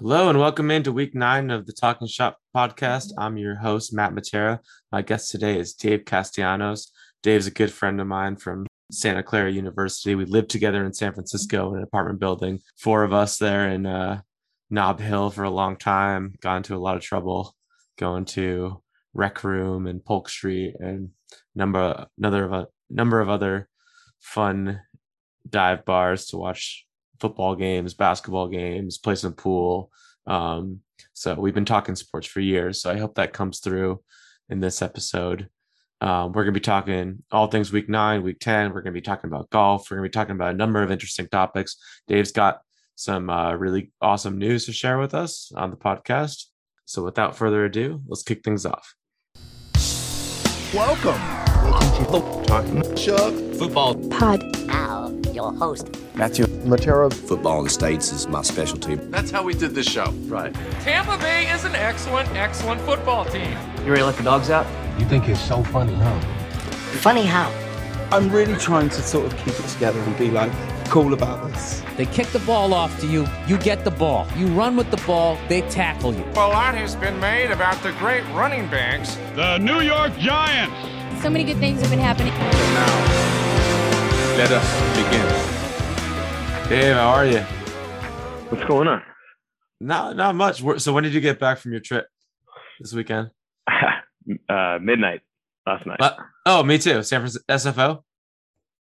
Hello and welcome into week nine of the Talking Shop podcast. I'm your host, Matt Matera. My guest today is Dave Castellanos. Dave's a good friend of mine from Santa Clara University. We lived together in San Francisco in an apartment building, four of us there in uh, Nob Hill for a long time, got into a lot of trouble going to Rec Room and Polk Street and number another of a number of other fun dive bars to watch football games, basketball games, play some pool. Um, so we've been talking sports for years. So I hope that comes through in this episode. Um, we're going to be talking all things week nine, week 10. We're going to be talking about golf. We're going to be talking about a number of interesting topics. Dave's got some uh, really awesome news to share with us on the podcast. So without further ado, let's kick things off. Welcome. Welcome to the Talking Shop Football Pod. Now, your host, Matthew Matera. football in the States is my specialty. That's how we did this show. Right. Tampa Bay is an excellent, excellent football team. You ready to let the dogs out? You think it's so funny, huh? funny how? I'm really trying to sort of keep it together and be like cool about this. They kick the ball off to you, you get the ball. You run with the ball, they tackle you. A lot has been made about the great running backs. The New York Giants. So many good things have been happening. Now, let us begin. Dave, how are you? What's going on? Not not much. So when did you get back from your trip this weekend? uh, midnight last night. Uh, oh, me too. San Francisco SFO.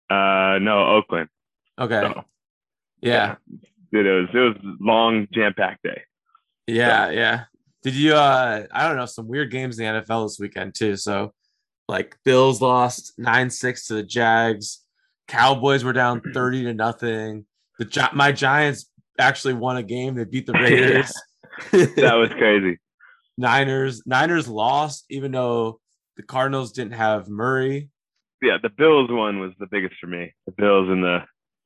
Uh, no, Oakland. Okay. So, Yeah. Dude, it was it was long jam packed day. Yeah, yeah. Did you uh I don't know, some weird games in the NFL this weekend too. So like Bills lost 9-6 to the Jags. Cowboys were down 30 to nothing. The my Giants actually won a game. They beat the Raiders. That was crazy. Niners Niners lost even though the Cardinals didn't have Murray. Yeah, the Bills one was the biggest for me. The Bills and the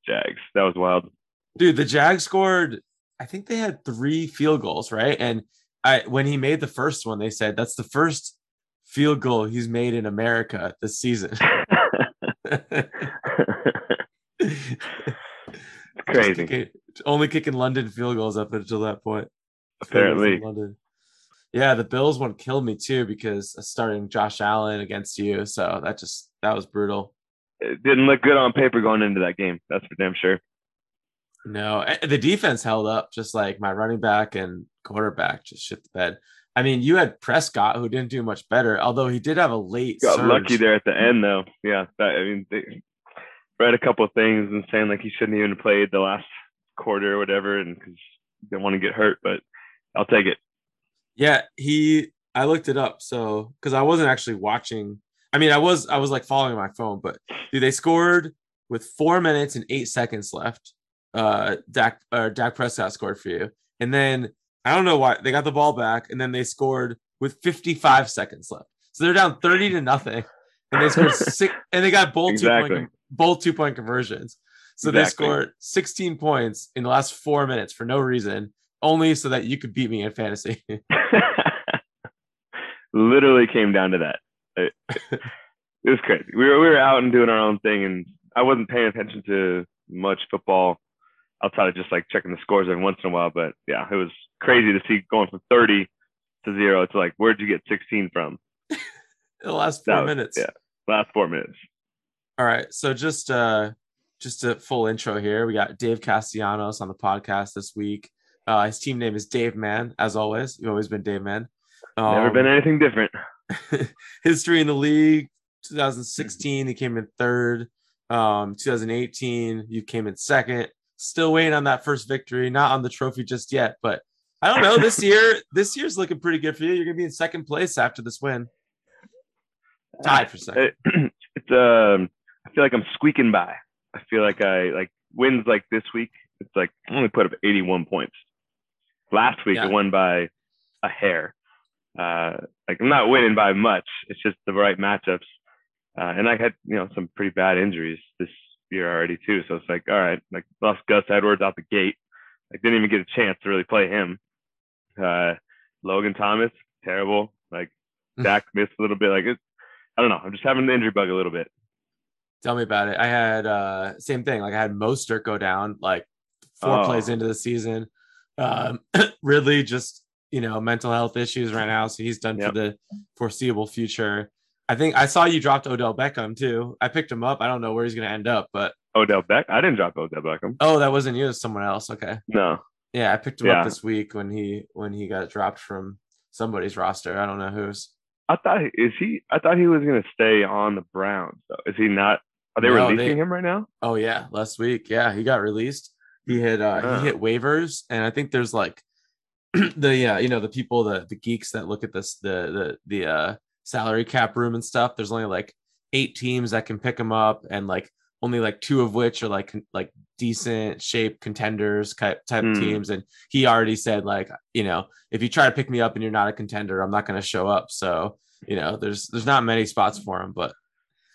Jags. That was wild. Dude, the Jags scored I think they had 3 field goals, right? And I when he made the first one, they said that's the first field goal he's made in America this season. crazy. Kicking- only kicking London field goals up until that point. Apparently. Field goals in London. Yeah, the Bills one killed me too because starting Josh Allen against you. So that just that was brutal. It didn't look good on paper going into that game. That's for damn sure. No, the defense held up just like my running back and quarterback just shit the bed. I mean, you had Prescott who didn't do much better, although he did have a late Got surge. lucky there at the end though. Yeah, that, I mean, they read a couple of things and saying like he shouldn't even played the last quarter or whatever, and because didn't want to get hurt. But I'll take it. Yeah, he I looked it up so because I wasn't actually watching. I mean, I was I was like following my phone, but dude, they scored with four minutes and eight seconds left. Uh, Dak or Dak Prescott scored for you, and then I don't know why they got the ball back, and then they scored with 55 seconds left. So they're down 30 to nothing, and they scored six, and they got both two Exactly. point both two point conversions. So they scored 16 points in the last four minutes for no reason, only so that you could beat me in fantasy. Literally came down to that. It, uh, it was crazy. We were we were out and doing our own thing, and I wasn't paying attention to much football outside of just like checking the scores every once in a while. But yeah, it was crazy to see going from 30 to zero. It's like, where'd you get 16 from? In the last four was- minutes. Yeah, last four minutes. All right. So just uh just a full intro here. We got Dave Castellanos on the podcast this week. Uh his team name is Dave Man, as always. You've always been Dave Man. Never Um, been anything different. history in the league 2016 he came in third um 2018 you came in second still waiting on that first victory not on the trophy just yet but i don't know this year this year's looking pretty good for you you're gonna be in second place after this win tied for second it's um, I feel like I'm squeaking by. I feel like I like wins like this week. It's like I only put up 81 points. Last week Yeah. I won by a hair. Uh, like I'm not winning by much. It's just the right matchups. Uh, and I had you know some pretty bad injuries this year already too. So it's like all right, like lost Gus Edwards out the gate. Like didn't even get a chance to really play him. Uh, Logan Thomas terrible. Like Dak missed a little bit. Like it, I don't know. I'm just having the injury bug a little bit. Tell me about it. I had uh same thing. Like I had Mostert go down like four Oh. plays into the season. Um, Ridley just you know mental health issues right now, so he's done Yep. for the foreseeable future. I think I saw you dropped Odell Beckham too. I picked him up. I don't know where he's going to end up, but Odell Beck. I didn't drop Odell Beckham. oh, that wasn't you. It was someone else. Okay, No. yeah, I picked him Yeah. up this week when he when he got dropped from somebody's roster. I don't know whose. I thought is he I thought he was gonna stay on the Browns though. Is he not are they No, releasing they- him right now? Oh yeah, last week. Yeah, he got released. He hit uh Oh. he hit waivers and I think there's like the uh you know the people the the geeks that look at this the the the uh salary cap room and stuff. There's only like eight teams that can pick him up and like only like two of which are like like decent shape contenders type type Hmm. teams and he already said like you know if you try to pick me up and you're not a contender I'm not going to show up so you know there's there's not many spots for him but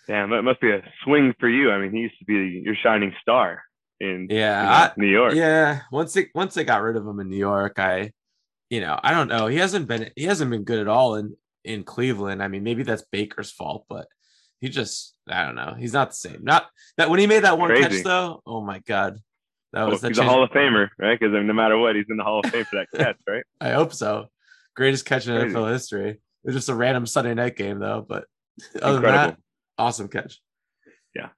Damn, that must be a swing for you. I mean, he used to be your shining star in Yeah, I- New York. Yeah, once they once they got rid of him in New York, I, you know, I don't know. He hasn't been he hasn't been good at all in in Cleveland. I mean, maybe that's Baker's fault, but he just I don't know. He's not the same. Not that when he made that one Crazy. catch though. Oh my god, that was that he's a Hall of Famer, right? Because no matter what, he's in the Hall of Fame for that catch, right? I hope so. Greatest catch in Crazy. NFL history. It was just a random Sunday night game though, but other than that, awesome catch. Yeah.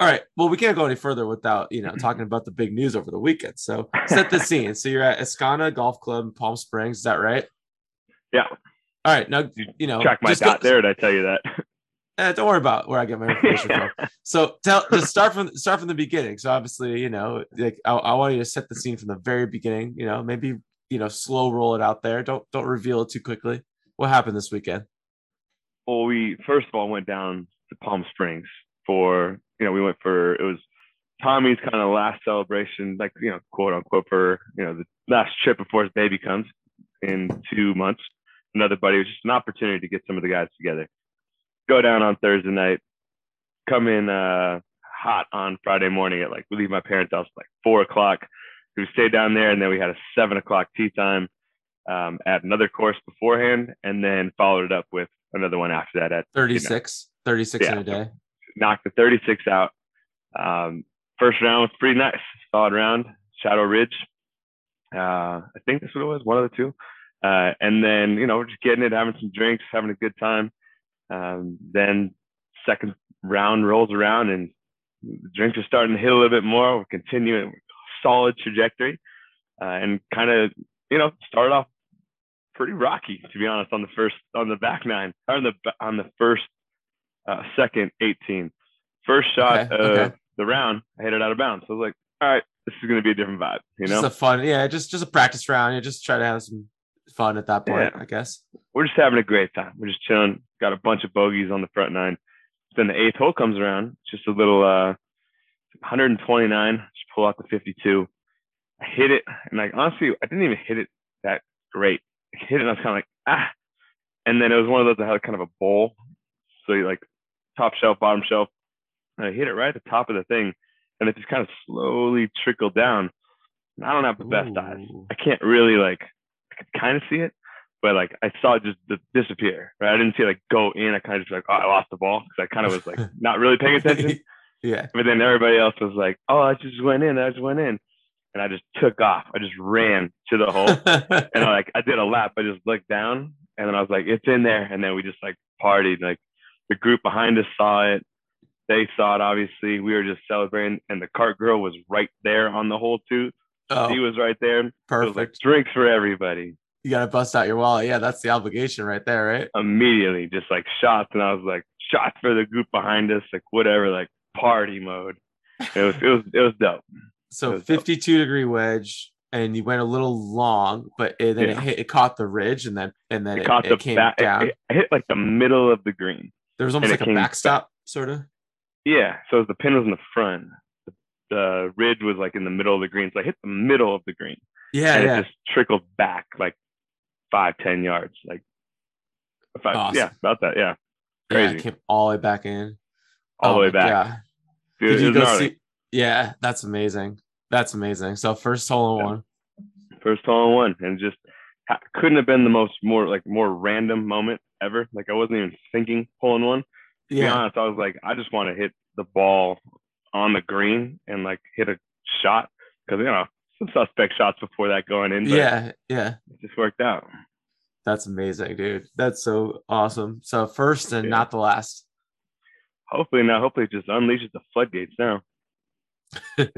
All right. Well, we can't go any further without you know talking about the big news over the weekend. So set the scene. So you're at Escena Golf Club in Palm Springs. Is that right? Yeah. All right. Now you know. Track my just dot go- there, did I tell you that? Eh, don't worry about where I get my information from. So tell just start from start from the beginning. So obviously, you know, like I, I want you to set the scene from the very beginning. You know, maybe you know, slow roll it out there. Don't don't reveal it too quickly. What happened this weekend? well, we first of all went down to Palm Springs for you know we went for it was Tommy's kind of last celebration, like you know quote unquote for you know the last trip before his baby comes in two months. Another buddy it was just an opportunity to get some of the guys together. Go down on Thursday night, come in uh, hot on Friday morning at like we leave my parents' house like four o'clock. We stayed down there and then we had a seven o'clock tea time um, at another course beforehand, and then followed it up with another one after that at 36, 36 in a day. knocked the 36 out. Um, first round was pretty nice, solid round, Shadow Ridge. Uh, I think that's what it was, one of the two. Uh, and then you know we're just getting it, having some drinks, having a good time. Um, then second round rolls around and the drinks are starting to hit a little bit more. We're continuing solid trajectory, uh, and kind of you know started off pretty rocky to be honest on the first on the back nine or on the on the first uh, second 18 first shot Okay, of okay. the round I hit it out of bounds. So I was like all right this is going to be a different vibe you just know? a fun, yeah, just just a practice round. You just try to have some fun at that point, Yeah. I guess. we're just having a great time. We're just chilling. Got a bunch of bogeys on the front nine. Then the eighth hole comes around. Just a little uh 129 just pull out the 52 I hit it and like honestly I didn't even hit it that great. I hit it and I was kind of like ah. And then it was one of those that had kind of a bowl. So you like top shelf bottom shelf and I hit it right at the top of the thing and it just kind of slowly trickled down and I don't have the best eyes I can't really like I could kind of see it but like I saw it just disappear right I didn't see it like go in I kind of just like oh I lost the ball because I kind of was like not really paying attention yeah. but then everybody else was like, "Oh, I just went in. I just went in," and I just took off. I just ran to the hole, and I like I did a lap. I just looked down, and then I was like, "It's in there." And then we just like partied. Like the group behind us saw it. They saw it. Obviously, we were just celebrating, and the cart girl was right there on the hole too. oh, She was right there. Was like perfect. drinks for everybody You got to bust out your wallet. Yeah, that's the obligation right there, right? immediately. Just like shots, and I was like, shots for the group behind us, like whatever, like party mode. It was it was it was dope. So was dope. 52 degree wedge, and you went a little long, but it, then it hit, it caught the ridge, and then and then It it, caught it the came back. down. It hit like the middle of the green. There was almost like a backstop, sort of. Yeah. So the pin was in the front. The, the ridge was like in the middle of the green. So I hit the middle of the green. Yeah, and yeah. it just trickled back like five, ten yards. Like five, Awesome. yeah, about that. Yeah. yeah, it came all the way back in. All the Oh way back. God. Dude, Did you go gnarly. see? Yeah, that's amazing. That's amazing. So first hole in Yeah. one. First hole in one. And just couldn't have been the most more like more random moment ever. Like I wasn't even thinking pulling one. To be Yeah, honest, I was like, I just want to hit the ball on the green and like hit a shot because you know some suspect shots before that going in. But Yeah, yeah. it just worked out. That's amazing, dude. That's so awesome. So first and Yeah. not the last. Hopefully now, hopefully it just unleashes the floodgates now.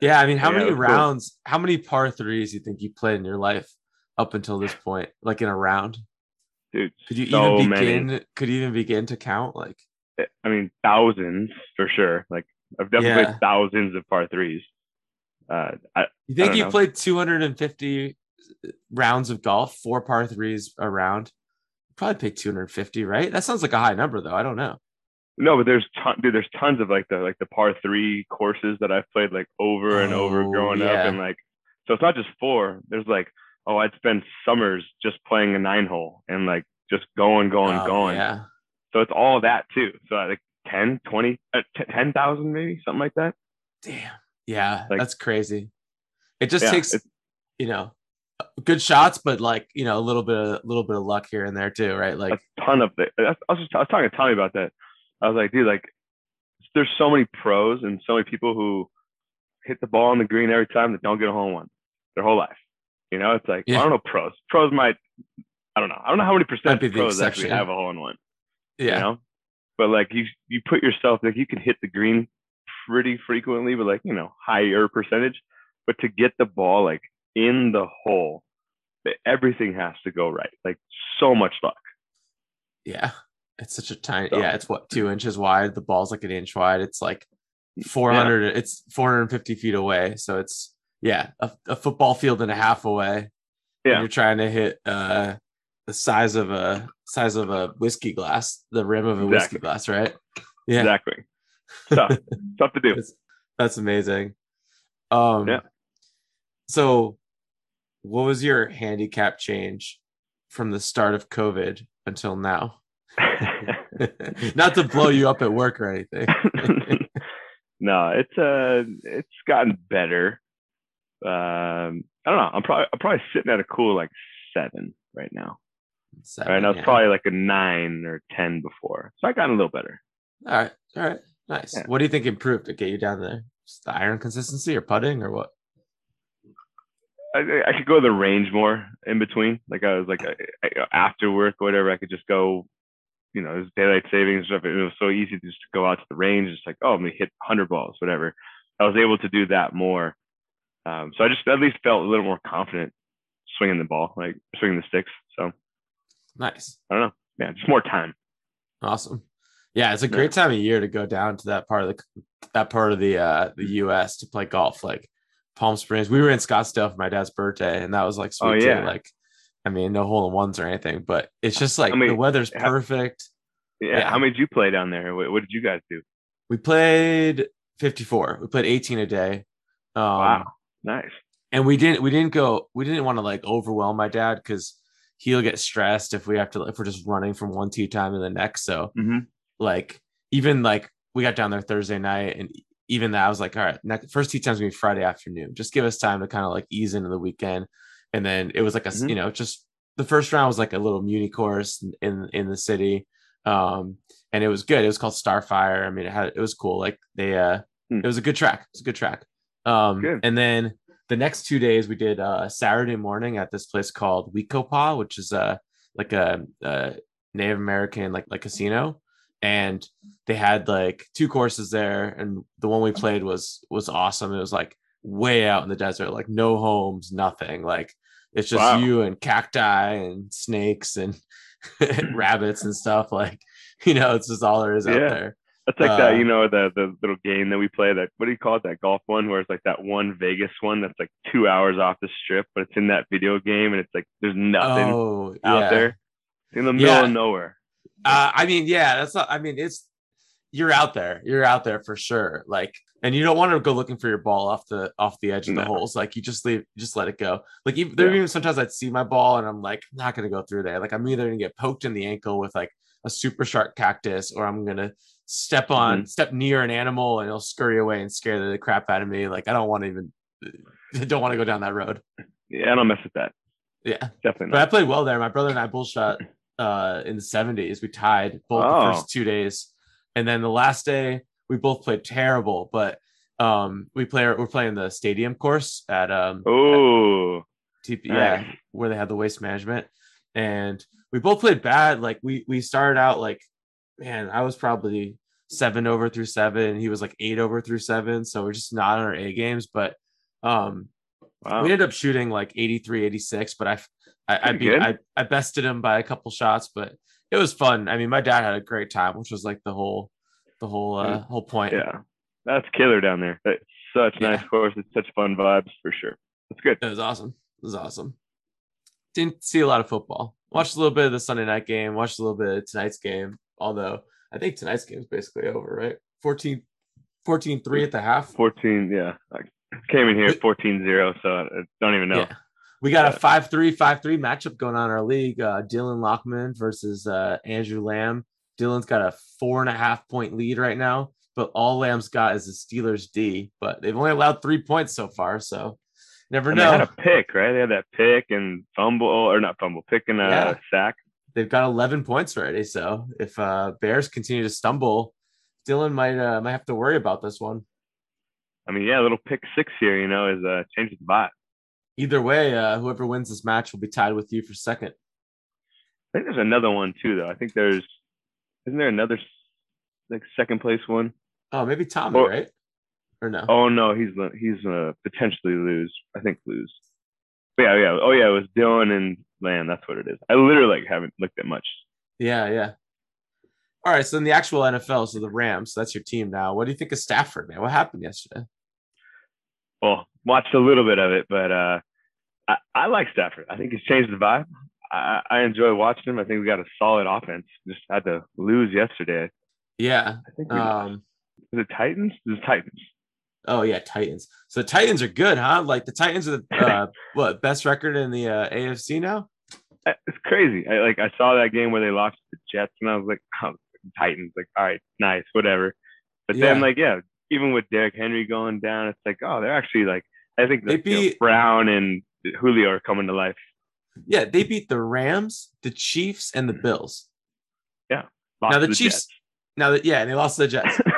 Yeah, I mean, how Yeah, many was cool. rounds, how many par threes do you think you played in your life up until this point? Like in a round? Dude, Could you so even many. begin could you even begin to count? Like I mean, thousands for sure. Like I've definitely Yeah. played thousands of par threes. Uh, I, you think you know. played 250 rounds of golf, four par threes a round? Probably played 250, right? That sounds like a high number though. I don't know. no, but there's ton, dude, there's tons of like the like the par three courses that I've played like over and over Oh, growing yeah. up, and like so it's not just four. There's like oh, I'd spend summers just playing a nine hole and like just going, going, Oh, going. Yeah. So it's all that too. So like 10, 20, uh, t- 10,000 maybe something like that. Damn. Yeah, Like- that's crazy. It just Yeah, takes, you know, good shots, but like you know, a little bit, of, a little bit of luck here and there too, right? Like, a ton of it. I was just I was talking to Tommy about that. I was like, dude, like there's so many pros and so many people who hit the ball on the green every time that don't get a home one their whole life. You know, it's like Yeah. I don't know pros. Pros might I don't know. I don't know how many percent the pros actually have a hole in one. yeah, You know? But like you you put yourself like you can hit the green pretty frequently but like, you know, higher percentage. But to get the ball like in the hole, everything has to go right. Like so much luck. yeah. It's such a tiny. So- Yeah, it's what two inches wide. The ball's like an inch wide. It's like 400. It's 450 feet away. So it's yeah, a, a football field and a half away. and Yeah. you're trying to hit uh the size of a size of a whiskey glass, the rim of a whiskey glass, right? Yeah. Exactly. Tough. Tough to do. That's, that's amazing. Um Yeah. so what was your handicap change from the start of COVID until now? Not to blow you up at work or anything. no, it's uh it's gotten better. Um I don't know. I'm probably I'm probably sitting at a cool like seven right now. Seven, right now it's yeah. probably like a nine or ten before. So I got a little better. all right. All right. Nice. Yeah. What do you think improved to get you down there? Just the iron consistency or putting or what? I, I could go to the range more in between. Like I was like I, I, after work, or whatever. I could just go. You know, it was daylight savings stuff. It was so easy to just go out to the range, just like oh, I'm gonna hit 100 balls, whatever. I was able to do that more. Um, so I just at least felt a little more confident swinging the ball, like swinging the sticks. So Nice. I don't know. Yeah, just more time. Awesome. Yeah, it's a Yeah. great time of year to go down to that part of the that part of the uh the US to play golf. Like Palm Springs. We were in Scottsdale for my dad's birthday, and that was like sweet Oh, too. Like, I mean, no hole in ones or anything, but it's just like I mean, the weather's how- perfect. Yeah. Yeah. How many did you play down there? What, what did you guys do? We played 54. We played 18 a day. Um, wow, nice. and we didn't we didn't go we didn't want to like overwhelm my dad because he'll get stressed if we have to if we're just running from one tee time to the next. So hmm like even like we got down there Thursday night and even that I was like, all right, next first tee time's gonna be Friday afternoon. Just give us time to kind of like ease into the weekend. And then it was like a Mhm. you know, just the first round was like a little muni course in- in in the city. Um and it was good. It was called Starfire. I mean, it had it was cool. Like they uh Hmm. it was a good track. It's a good track. Um Good. and then the next two days we did uh Saturday morning at this place called We-Ko-Pa, which is uh like a, a Native American like like casino. And they had like two courses there, and the one we played was was awesome. It was like way out in the desert, like no homes, nothing. Like it's just Wow. you and cacti and snakes and rabbits and stuff. Like you know, it's just all there is out there. That's like Uh, that, you know, the the little game that we play. That what do you call it? That golf one, where it's like that one Vegas one that's like two hours off the strip, but it's in that video game, and it's like there's nothing Oh, out yeah. there in the middle Yeah. of nowhere. Uh, I mean, yeah, that's not. I mean, it's you're out there. You're out there for sure. Like, and you don't want to go looking for your ball off the off the edge of the holes. Like, you just leave, just let it go. Like, even, there Yeah. even sometimes I'd see my ball and I'm like, I'm not gonna go through there. Like, I'm either gonna get poked in the ankle with like a super sharp cactus, or I'm gonna step on, Mm-hmm. step near an animal, and it'll scurry away and scare the crap out of me. Like, I don't want to even, don't want to go down that road. Yeah, I don't mess with that. Yeah. Definitely But I played well there. My brother and I both shot uh, in the 70s. We tied both the Oh. first two days. And then the last day, we both played terrible. But Um, we play we're playing the stadium course at um Oh, TP, yeah, nice. where they had the waste management, and we both played bad. Like we we started out like, man, I was probably seven over through seven. He was like eight over through seven. So we're just not on our A games. But um, wow. we ended up shooting like 83, 86. But I I I, beat. I I bested him by a couple shots, but it was fun. I mean, my dad had a great time, which was like the whole the whole uh, whole point. yeah, that's killer down there. That's such nice course. It's such fun vibes for sure. That's good. It was awesome. It was awesome. Didn't see a lot of football. Watched a little bit of the Sunday night game. Watched a little bit of tonight's game. Although I think tonight's game is basically over, right? 14, 14 3 at the half. 14, yeah. I came in here Wait. 14 0, so I don't even know. Yeah. We got a Yeah. 5 3 5 3 matchup going on in our league. Uh, Dylan Lockman versus uh, Andrew Lamb. Dylan's got a four and a half point lead right now, but all Lamb's got is the Steelers D, but they've only allowed three points so far. So never And they had a pick, right? They had that pick and fumble, or not fumble, pick and a Yeah. sack. they've got 11 points already. So if uh, Bears continue to stumble, Dylan might uh, might have to worry about this one. I mean, yeah, a little pick six here, you know, is uh, changes the vibe. Either way, uh, whoever wins this match will be tied with you for second. I think there's another one too, though. I think there's, isn't there another like second place one? Oh, maybe Tommy, Or- right? Or no? Oh no, he's he's uh, potentially lose. I think lose. But yeah, yeah. Oh yeah, it was Dylan and Land. That's what it is. I literally like haven't looked at much. Yeah, yeah. All right. So in the actual NFL, so the Rams, that's your team now. What do you think of Stafford, man? What happened yesterday? Well, watched a little bit of it, but uh, I, I like Stafford. I think he's changed the vibe. I, I enjoy watching him. I think we got a solid offense. Just had to lose yesterday. Yeah. I think we Um. it Titans? It was Titans. Oh yeah, Titans. So the Titans are good, huh? Like the Titans are the uh, what best record in the uh, AFC now? Uh, It's crazy. I like I saw that game where they lost to the Jets, and I was like, oh, Titans. Like, all right, nice, whatever. But then, like, yeah, even with Derrick Henry going down, it's like, oh, they're actually like, I think They that you know, beat- Brown and Julio are coming to life. Yeah, they beat the Rams, the Chiefs, and the Bills. Lost now to the, Chiefs. Now that yeah, and they lost to the Jets.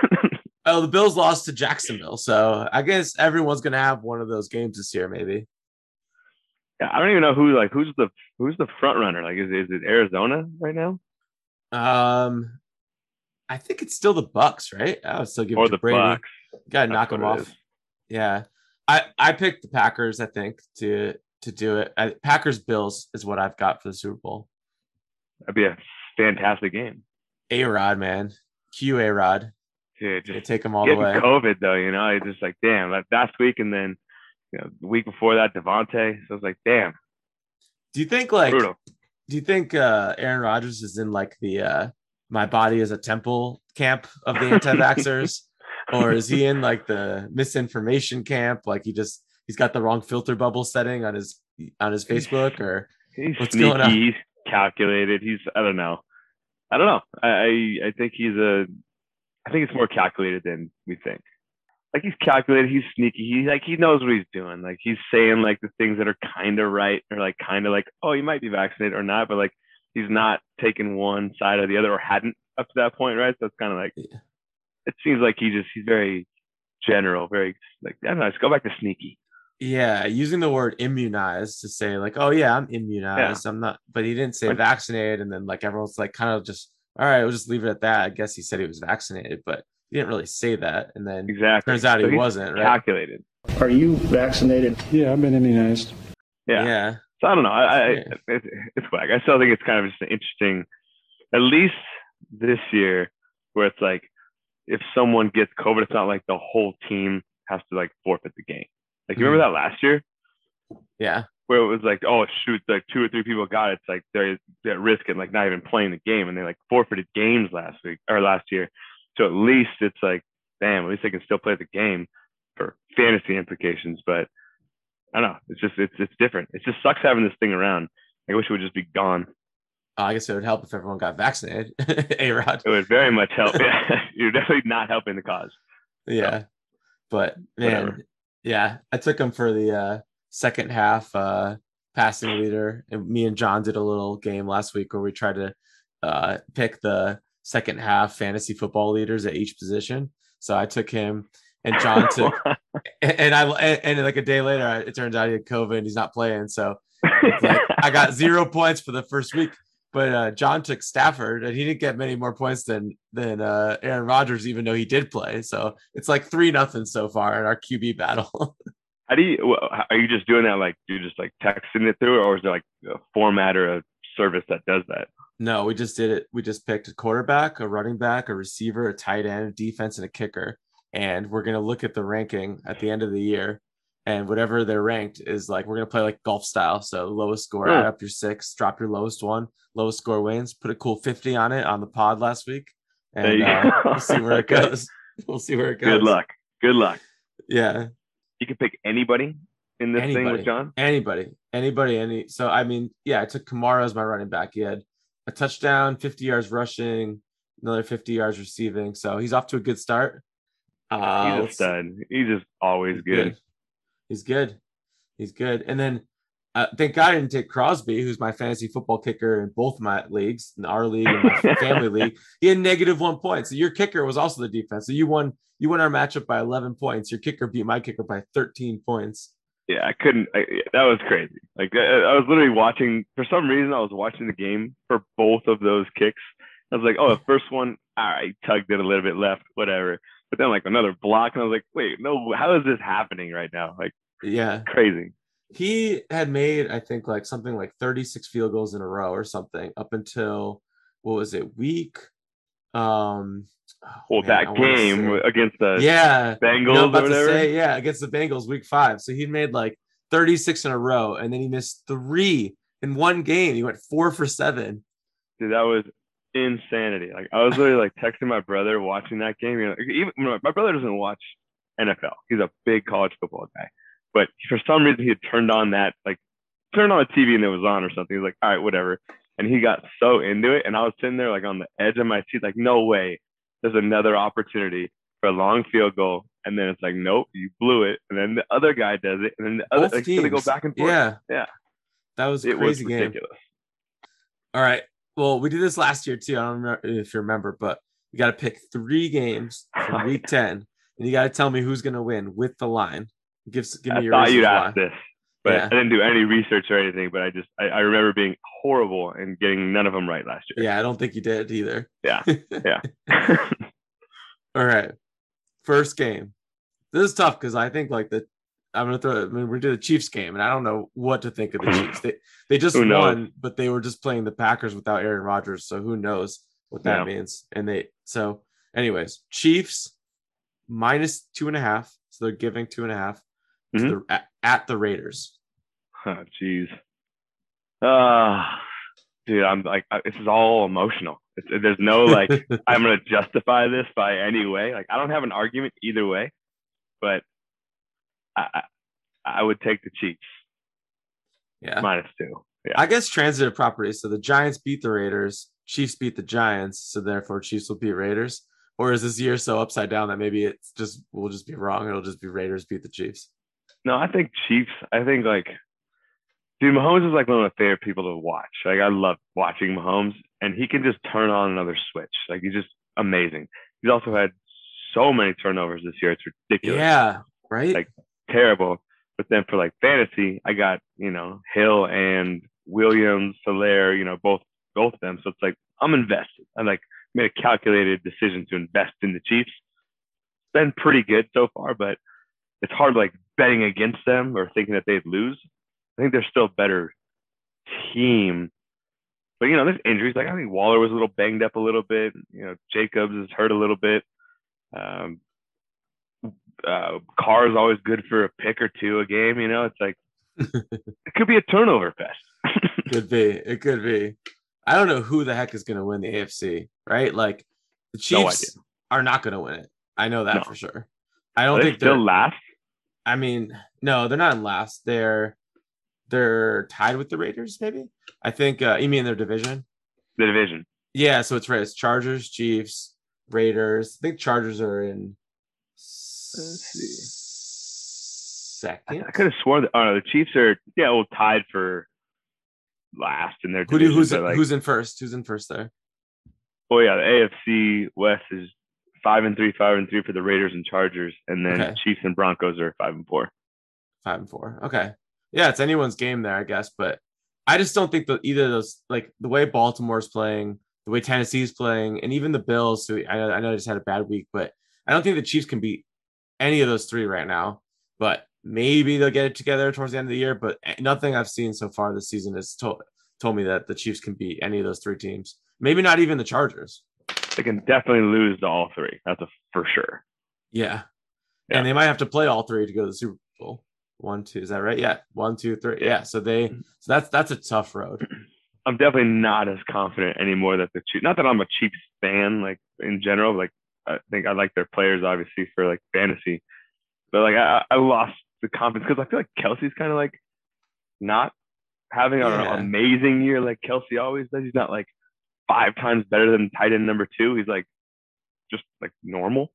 oh, the Bills lost to Jacksonville. So I guess everyone's gonna have one of those games this year, maybe. Yeah, I don't even know who like who's the who's the front runner. Like, is is it Arizona right now Um, I think it's still the Bucs, right? I would still give or it to the Brady. Bucs? Gotta That's knock them off. Yeah, I I picked the Packers. I think to to do it. I, Packers Bills is what I've got for the Super Bowl. That'd be a fantastic game. A Rod, man, Q A Rod. Dude, just take them all the way. COVID though, you know, I just like damn. Like last week and then you know the week before that, Davante. So I was like, damn, Do you think like? brutal. Do you think uh, Aaron Rodgers is in like the uh, "my body is a temple" camp of the anti-vaxxers, or is he in like the misinformation camp? Like he just he's got the wrong filter bubble setting on his on his Facebook, or He's What's sneaky. going on? He's calculated. He's I don't know. I don't know. I, I think he's a. I think it's more calculated than we think. Like he's calculated. He's sneaky. He like he knows what he's doing. Like he's saying like the things that are kind of right or like kind of like oh you might be vaccinated or not, but like he's not taking one side or the other or hadn't up to that point, right? So it's kind of like Yeah. it seems like he just he's very general, very like I don't know. Let's go back to sneaky. yeah, using the word immunized to say like, oh yeah, I'm immunized. I'm not, but he didn't say vaccinated, and then like everyone's like kind of just all right, we'll just leave it at that. I guess he said he was vaccinated, but he didn't really say that, and then Exactly. turns out So he wasn't, right? Calculated. Are you vaccinated? Yeah, I've been immunized. Yeah. yeah. So I don't know. I, I Yeah. it's, it's whack. I still think it's kind of just an interesting, at least this year, where it's like if someone gets COVID, it's not like the whole team has to like forfeit the game. Like you remember mm-hmm. that last year yeah. Where it was like, oh shoot, like two or three people got it. It's like they're, they're at risk and like not even playing the game, and they like forfeited games last week or last year. So at least it's like, damn, at least they can still play the game for fantasy implications. But I don't know. It's just it's it's different. It just sucks having this thing around. I wish it would just be gone. Uh, I guess it would help if everyone got vaccinated. A Rod. It would very much help. You're definitely not helping the cause. Yeah. But man, Whatever. yeah, I took him for the uh second half uh passing leader. And me and John did a little game last week where we tried to uh pick the second half fantasy football leaders at each position. So I took him and John took and I and, and like a day later, it turns out he had COVID and he's not playing. So like, I got zero points for the first week. But uh, John took Stafford, and he didn't get many more points than than uh, Aaron Rodgers, even though he did play. So it's like three nothing so far in our QB battle. How do you? Are you just doing that? Like you're just like texting it through, or is there like a format or a service that does that? No, we just did it. We just picked a quarterback, a running back, a receiver, a tight end, a defense, and a kicker. And we're gonna look at the ranking at the end of the year and whatever they're ranked is like we're gonna play like golf style. So lowest score, add up your six, drop your lowest one, lowest score wins. Put a cool fifty on it on the pod last week, and uh, we'll see where it goes. We'll see where it goes. Good luck. Good luck. Yeah, You can pick anybody in this thing with John. anybody, anybody, any. So I mean, yeah, I took Kamara as my running back. He had a touchdown, fifty yards rushing, another fifty yards receiving. So he's off to a good start. Uh, He's a stud. He's just always He's good. He's good. He's good. And then uh, thank God I didn't take Crosby, who's my fantasy football kicker in both my leagues, in our league and my family league. He had negative one point. So your kicker was also the defense. So you won. You won our matchup by 11 points. Your kicker beat my kicker by 13 points. Yeah, I couldn't. I, that was crazy. Like I, I was literally watching. For some reason, I was watching the game for both of those kicks. I was like, oh, the first one, all right, tugged it a little bit left, whatever. But then like another block, and I was like, wait, no, how is this happening right now? Like Yeah. crazy. He had made, I think, like something like 36 field goals in a row or something up until what was it, week? Um, oh, Well, man, that game say- against the yeah, Bengals You know, or about to whatever. say, yeah, against the Bengals, week five. So he made like 36 in a row, and then he missed three in one game. He went four for seven. Dude, that was insanity. Like I was literally like texting my brother watching that game. You know, even my brother doesn't watch NFL. He's a big college football guy, but for some reason he had turned on that like turned on the TV and it was on or something. He was like, all right, whatever. And he got so into it, and I was sitting there like on the edge of my seat, like, no way, there's another opportunity for a long field goal. And then it's like, nope, you blew it. And then the other guy does it, and then the other Both like, gonna go back and forth. Yeah, yeah, that was a it was crazy game. All right. Well, we did this last year too. I don't remember if you remember, but you got to pick three games from week 10, and you got to tell me who's going to win with the line. Give, give me I your thought you'd reasons ask why. this, but Yeah. I didn't do any research or anything. But I just I, I remember being horrible and getting none of them right last year. Yeah, I don't think you did either. Yeah, yeah. All right. First game. This is tough because I think like the I'm gonna throw. I mean, we're doing the Chiefs game, and I don't know what to think of the Chiefs. They they just won, but they were just playing the Packers without Aaron Rodgers, so who knows what that Yeah. means? And they so, anyways, Chiefs minus two and a half, so they're giving two and a half to Mhm. the, at, at the Raiders. oh, jeez. Ah, dude, I'm like I, this is all emotional. It's, there's no like I'm gonna justify this by any way. Like I don't have an argument either way, but I I, I would take the Chiefs yeah, minus two. Yeah, I guess transitive property. So the Giants beat the Raiders, Chiefs beat the Giants, so therefore Chiefs will beat Raiders. Or is this year so upside down that maybe it's just we'll just be wrong? It'll just be Raiders beat the Chiefs. No, I think Chiefs. I think like, dude, Mahomes is like one of my favorite people to watch. Like, I love watching Mahomes, and he can just turn on another switch. Like, he's just amazing. He's also had so many turnovers this year; it's ridiculous. Yeah, right. Like- Terrible. But then for like fantasy, I got you know Hill and Williams, Solaire. you know both both of them. So it's like I'm invested. I like made a calculated decision to invest in the Chiefs. Been pretty good so far, but it's hard like betting against them or thinking that they'd lose. I think they're still a better team. But you know, there's injuries. Like I think Waller was a little banged up a little bit. You know, Jacobs is hurt a little bit. Um, uh, Carr is always good for a pick or two a game. You know, it's like it could be a turnover fest. could be. It could be. I don't know who the heck is going to win the AFC. Right? Like the No Chiefs are not going to win it. I know that No. for sure. I don't they think they're. last. I mean, no, they're not in last. They're they're tied with the Raiders. Maybe. I think. Uh, you mean their division? The division. Yeah, so it's right. It's Chargers, Chiefs, Raiders. I think Chargers are in Let's I, second. I could have sworn that. Oh no, the Chiefs are yeah, well tied for last in their Who do division. who's like, who's in first? Who's in first there? oh yeah, the AFC West is five and three, five and three for the Raiders and Chargers, and then Okay. Chiefs and Broncos are five and four. Five and four. Okay. Yeah, it's anyone's game there, I guess. But I just don't think that either of those, like the way Baltimore's playing, the way Tennessee's playing, and even the Bills, who I, I know just had a bad week, but I don't think the Chiefs can beat any of those three right now. But maybe they'll get it together towards the end of the year. But nothing I've seen so far this season has told told me that the Chiefs can beat any of those three teams. Maybe not even the Chargers. They can definitely lose to all three. That's a for sure. Yeah. Yeah. And they might have to play all three to go to the Super Bowl. One, two, is that right? Yeah. One, two, three. Yeah. So they mm-hmm. so that's that's a tough road. I'm definitely not as confident anymore that the Chiefs. Not that I'm a Chiefs fan, like in general. Like I think I like their players, obviously for like fantasy, but like I, I lost the confidence because I feel like Kelce's kind of like not having Yeah. an amazing year like Kelce always does. He's not like five times better than tight end number two. He's like just like normal.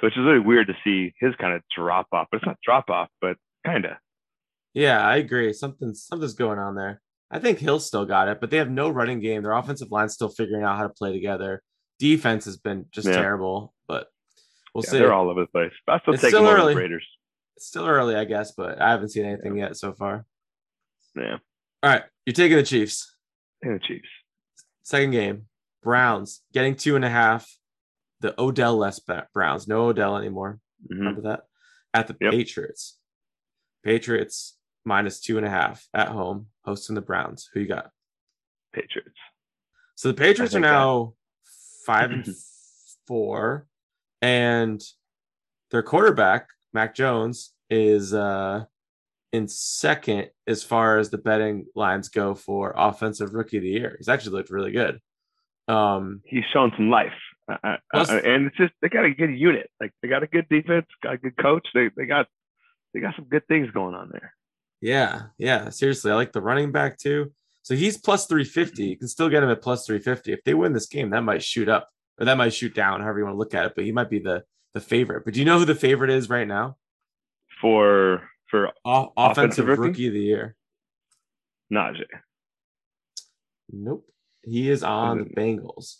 So it's just really weird to see his kind of drop off. But it's not drop off, but kind of. Yeah, I agree. Something something's going on there. I think Hill still got it, but they have no running game. Their offensive line's still figuring out how to play together. Defense has been just Yeah. terrible, but we'll Yeah, see. they're all over the place. But I still It's take still early. the Raiders. It's still early, I guess, but I haven't seen anything yet so far. Yeah, All right, you're taking the Chiefs. and the Chiefs. Second game, Browns getting two and a half. The Odell less Browns, no Odell anymore. Mhm. Remember that? At the Yep. Patriots. Patriots minus two and a half at home, hosting the Browns. Who you got? Patriots. So the Patriots are think that- now five and four, and their quarterback, Mac Jones, is uh in second as far as the betting lines go for offensive rookie of the year. He's actually looked really good. Um He's shown some life, uh, uh, Plus- uh, and it's just they got a good unit. Like they got a good defense, got a good coach. They they got they got some good things going on there. Yeah, yeah. Seriously, I like the running back too. So he's plus 350. You can still get him at plus 350. If they win this game, that might shoot up or that might shoot down, however you want to look at it. But he might be the the favorite. But do you know who the favorite is right now? For for O- offensive, Offensive rookie? rookie? of the year. Najee, Nope. He is on the Bengals.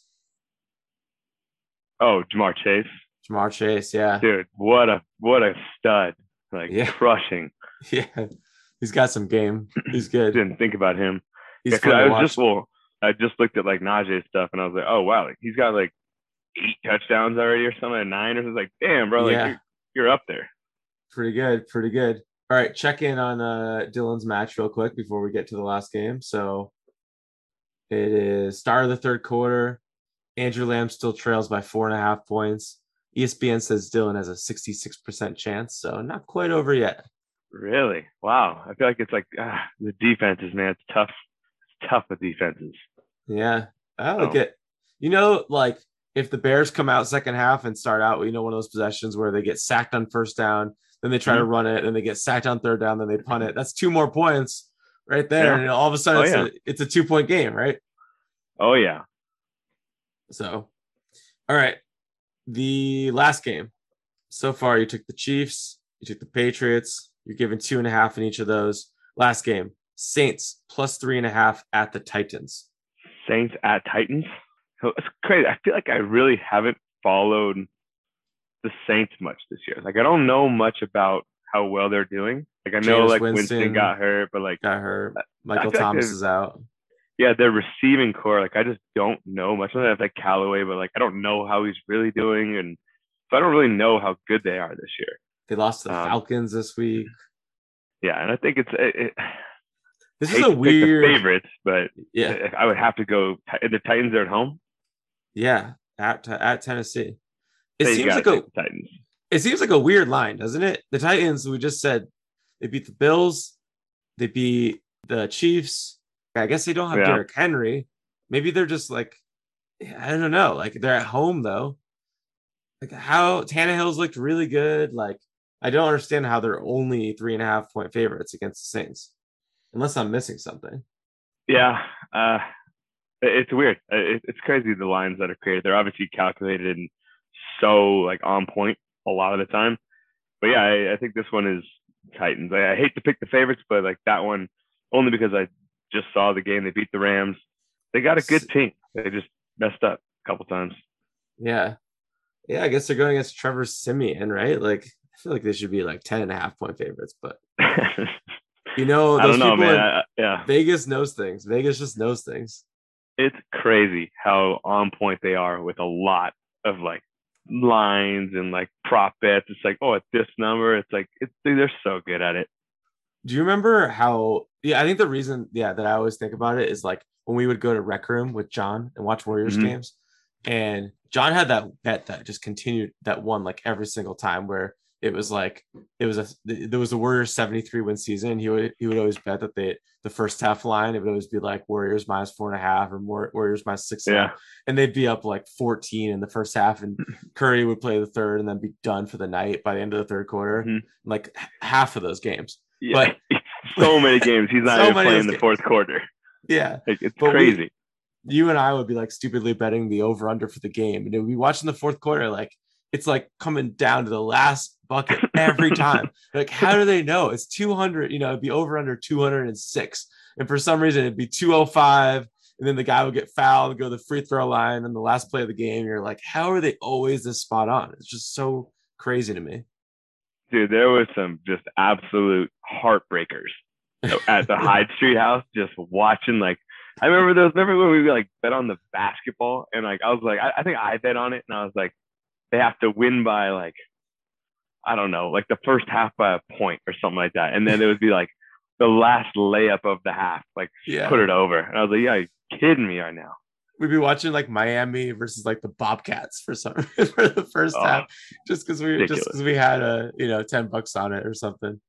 oh Ja'Marr Chase, Ja'Marr Chase, yeah. dude, what a what a stud! Like Yeah. crushing. Yeah. He's got some game. He's good. Didn't think about him. He's Yeah, I was watch. just well, I just looked at like Najee stuff, and I was like, oh wow, like he's got like eight touchdowns already or something, nine or something. Like damn, bro, like Yeah. you're, you're up there. Pretty good. Pretty good. All right. Check in on uh Dylan's match real quick before we get to the last game. So it is start of the third quarter. Andrew Lamb still trails by four and a half points. ESPN says Dylan has a 66% chance, so not quite over yet. Really? Wow. I feel like it's like ah, the defenses, man. It's tough. It's tough with defenses. Yeah. I like Oh. it. You know, like if the Bears come out second half and start out, you know, one of those possessions where they get sacked on first down, then they try to Mhm. run it, then they get sacked on third down, then they punt it. That's two more points right there. Yeah. And all of a sudden Oh, it's, yeah. a, it's a two point game, right? Oh yeah. So, all right. The last game. So far, you took the Chiefs, you took the Patriots, you're giving two and a half in each of those. Last game, Saints plus three and a half at the Titans. Saints at Titans. So it's crazy. I feel like I really haven't followed the Saints much this year. Like I don't know much about how well they're doing. Like I know Jameis like Winston. Winston. got hurt, but like Got hurt. Michael feel like Thomas is out. yeah, their receiving core, like I just don't know much. I have like Callaway, but like I don't know how he's really doing, and so I don't really know how good they are this year. They lost to the Um, Falcons this week. Yeah, and I think it's it, it, This is a weird. favorites, but Yeah, I would have to go. The Titans are at home. yeah. At at Tennessee, it seems like a Titans. it seems like a weird line, doesn't it? The Titans, we just said they beat the Bills, they beat the Chiefs. I guess they don't have Yeah. Derrick Henry. Maybe they're just like, I don't know. Like they're at home though. Like how Tannehill's looked really good. Like I don't understand how they're only three and a half point favorites against the Saints, unless I'm missing something. Yeah, uh, it's weird. Uh, it's crazy the lines that are created. They're obviously calculated and so like on point a lot of the time. But yeah, I, I think this one is Titans. I, I hate to pick the favorites, but like that one only because I just saw the game. They beat the Rams. They got a good team. They just messed up a couple times. Yeah. Yeah, I guess they're going against Trevor Siemian, right? Like, I feel like they should be like 10 and a half point favorites, but you know, I those don't know, people I- yeah, Vegas knows things. Vegas just knows things. it's crazy how on point they are with a lot of like lines and like prop bets. It's like, oh, at this number, it's like it's they're so good at it. Do you remember how? Yeah, I think the reason, yeah, that I always think about it is like when we would go to Rec Room with John and watch Warriors Mhm. games, and John had that bet that just continued that one like every single time where it was like it was a there was a Warriors 73 win season. He would he would always bet that they the first half line it would always be like Warriors minus four and a half or more Warriors minus six Yeah. half. and they'd be up like 14 in the first half and Curry would play the third and then be done for the night by the end of the third quarter. Mhm. Like half of those games. Yeah, so many games. He's not So even playing the fourth quarter. Yeah. Like, it's But we- crazy. you and I would be like stupidly betting the over under for the game, and we watching the fourth quarter. Like it's like coming down to the last bucket every time. like how do they know it's two hundred? You know, it'd be over under two hundred and six, and for some reason it'd be two hundred five, and then the guy would get fouled go to the free throw line, and the last play of the game, you're like, how are they always this spot on? It's just so crazy to me. Dude, there was some just absolute heartbreakers at the Hyde Street house, just watching like I remember those remember when we like bet on the basketball and like I was like I, I think I bet on it and I was like they have to win by like I don't know, like the first half by a point or something like that. And then it would be like the last layup of the half, like Yeah. put it over. And I was like, Yeah, you kidding me right now. We'd be watching like Miami versus like the Bobcats for some for the first Oh, half, just because we just because we had a you know ten bucks on it or something.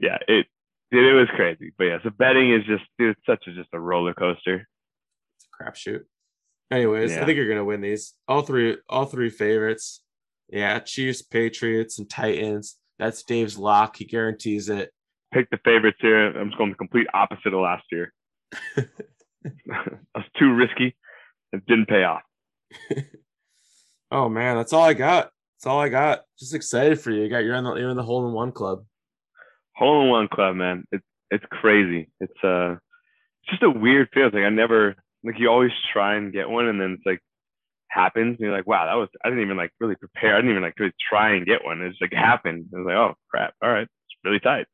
Yeah, it dude, it was crazy. But yeah, so betting is just dude, it's such a just a roller coaster. It's a crapshoot. Anyways, I think you're gonna win these. All three, all three favorites. Yeah, Chiefs, Patriots, and Titans. That's Dave's lock. He guarantees it. pick the favorites here. I'm just going the complete opposite of last year. I was too risky. It didn't pay off. Oh man, that's all I got. That's all I got. Just excited for you. You got you're in the you're in the hole in one club. Hole in one club, man. It's it's crazy. It's uh, it's just a weird feeling. Like I never like you always try and get one, and then it's like happens, and you're like, wow, that was I didn't even like really prepare. I didn't even like really try and get one. It just like happened. I was like, oh crap. All right, it's really tight.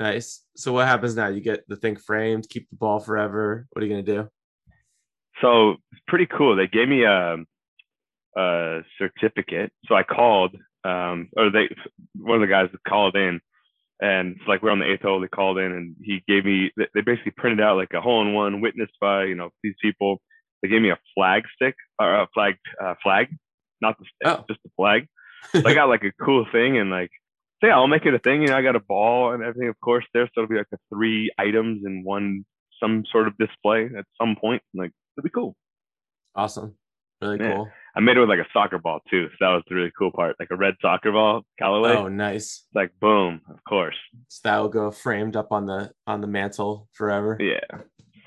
Nice. So what happens now? You get the thing framed, keep the ball forever. What are you gonna do? So it's pretty cool. They gave me a, a certificate. So I called, um, or they, one of the guys called in, and it's like we're on the eighth hole. They called in, and he gave me. they- They basically printed out like a hole in one witnessed by you know these people. They gave me a flag stick or a flag uh, flag, not the stick, Oh. just the flag. So I got like a cool thing, and like, so yeah, I'll make it a thing. You know, I got a ball and everything, of course, there. So it'll be like the three items in one, some sort of display at some point. Like, it'll be cool. Awesome. Really Yeah. cool. I made it with like a soccer ball too. So that was the really cool part. Like a red soccer ball, Callaway. Oh, nice. It's like boom, of course. So that will go framed up on the on the mantle forever. Yeah,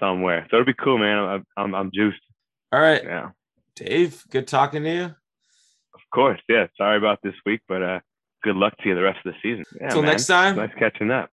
somewhere. So it'll be cool, man. I'm I'm, I'm juiced. All right, Yeah, Dave. Good talking to you. of course. Yeah. Sorry about this week, but uh, good luck to you the rest of the season. Yeah, Till next time. Nice catching up.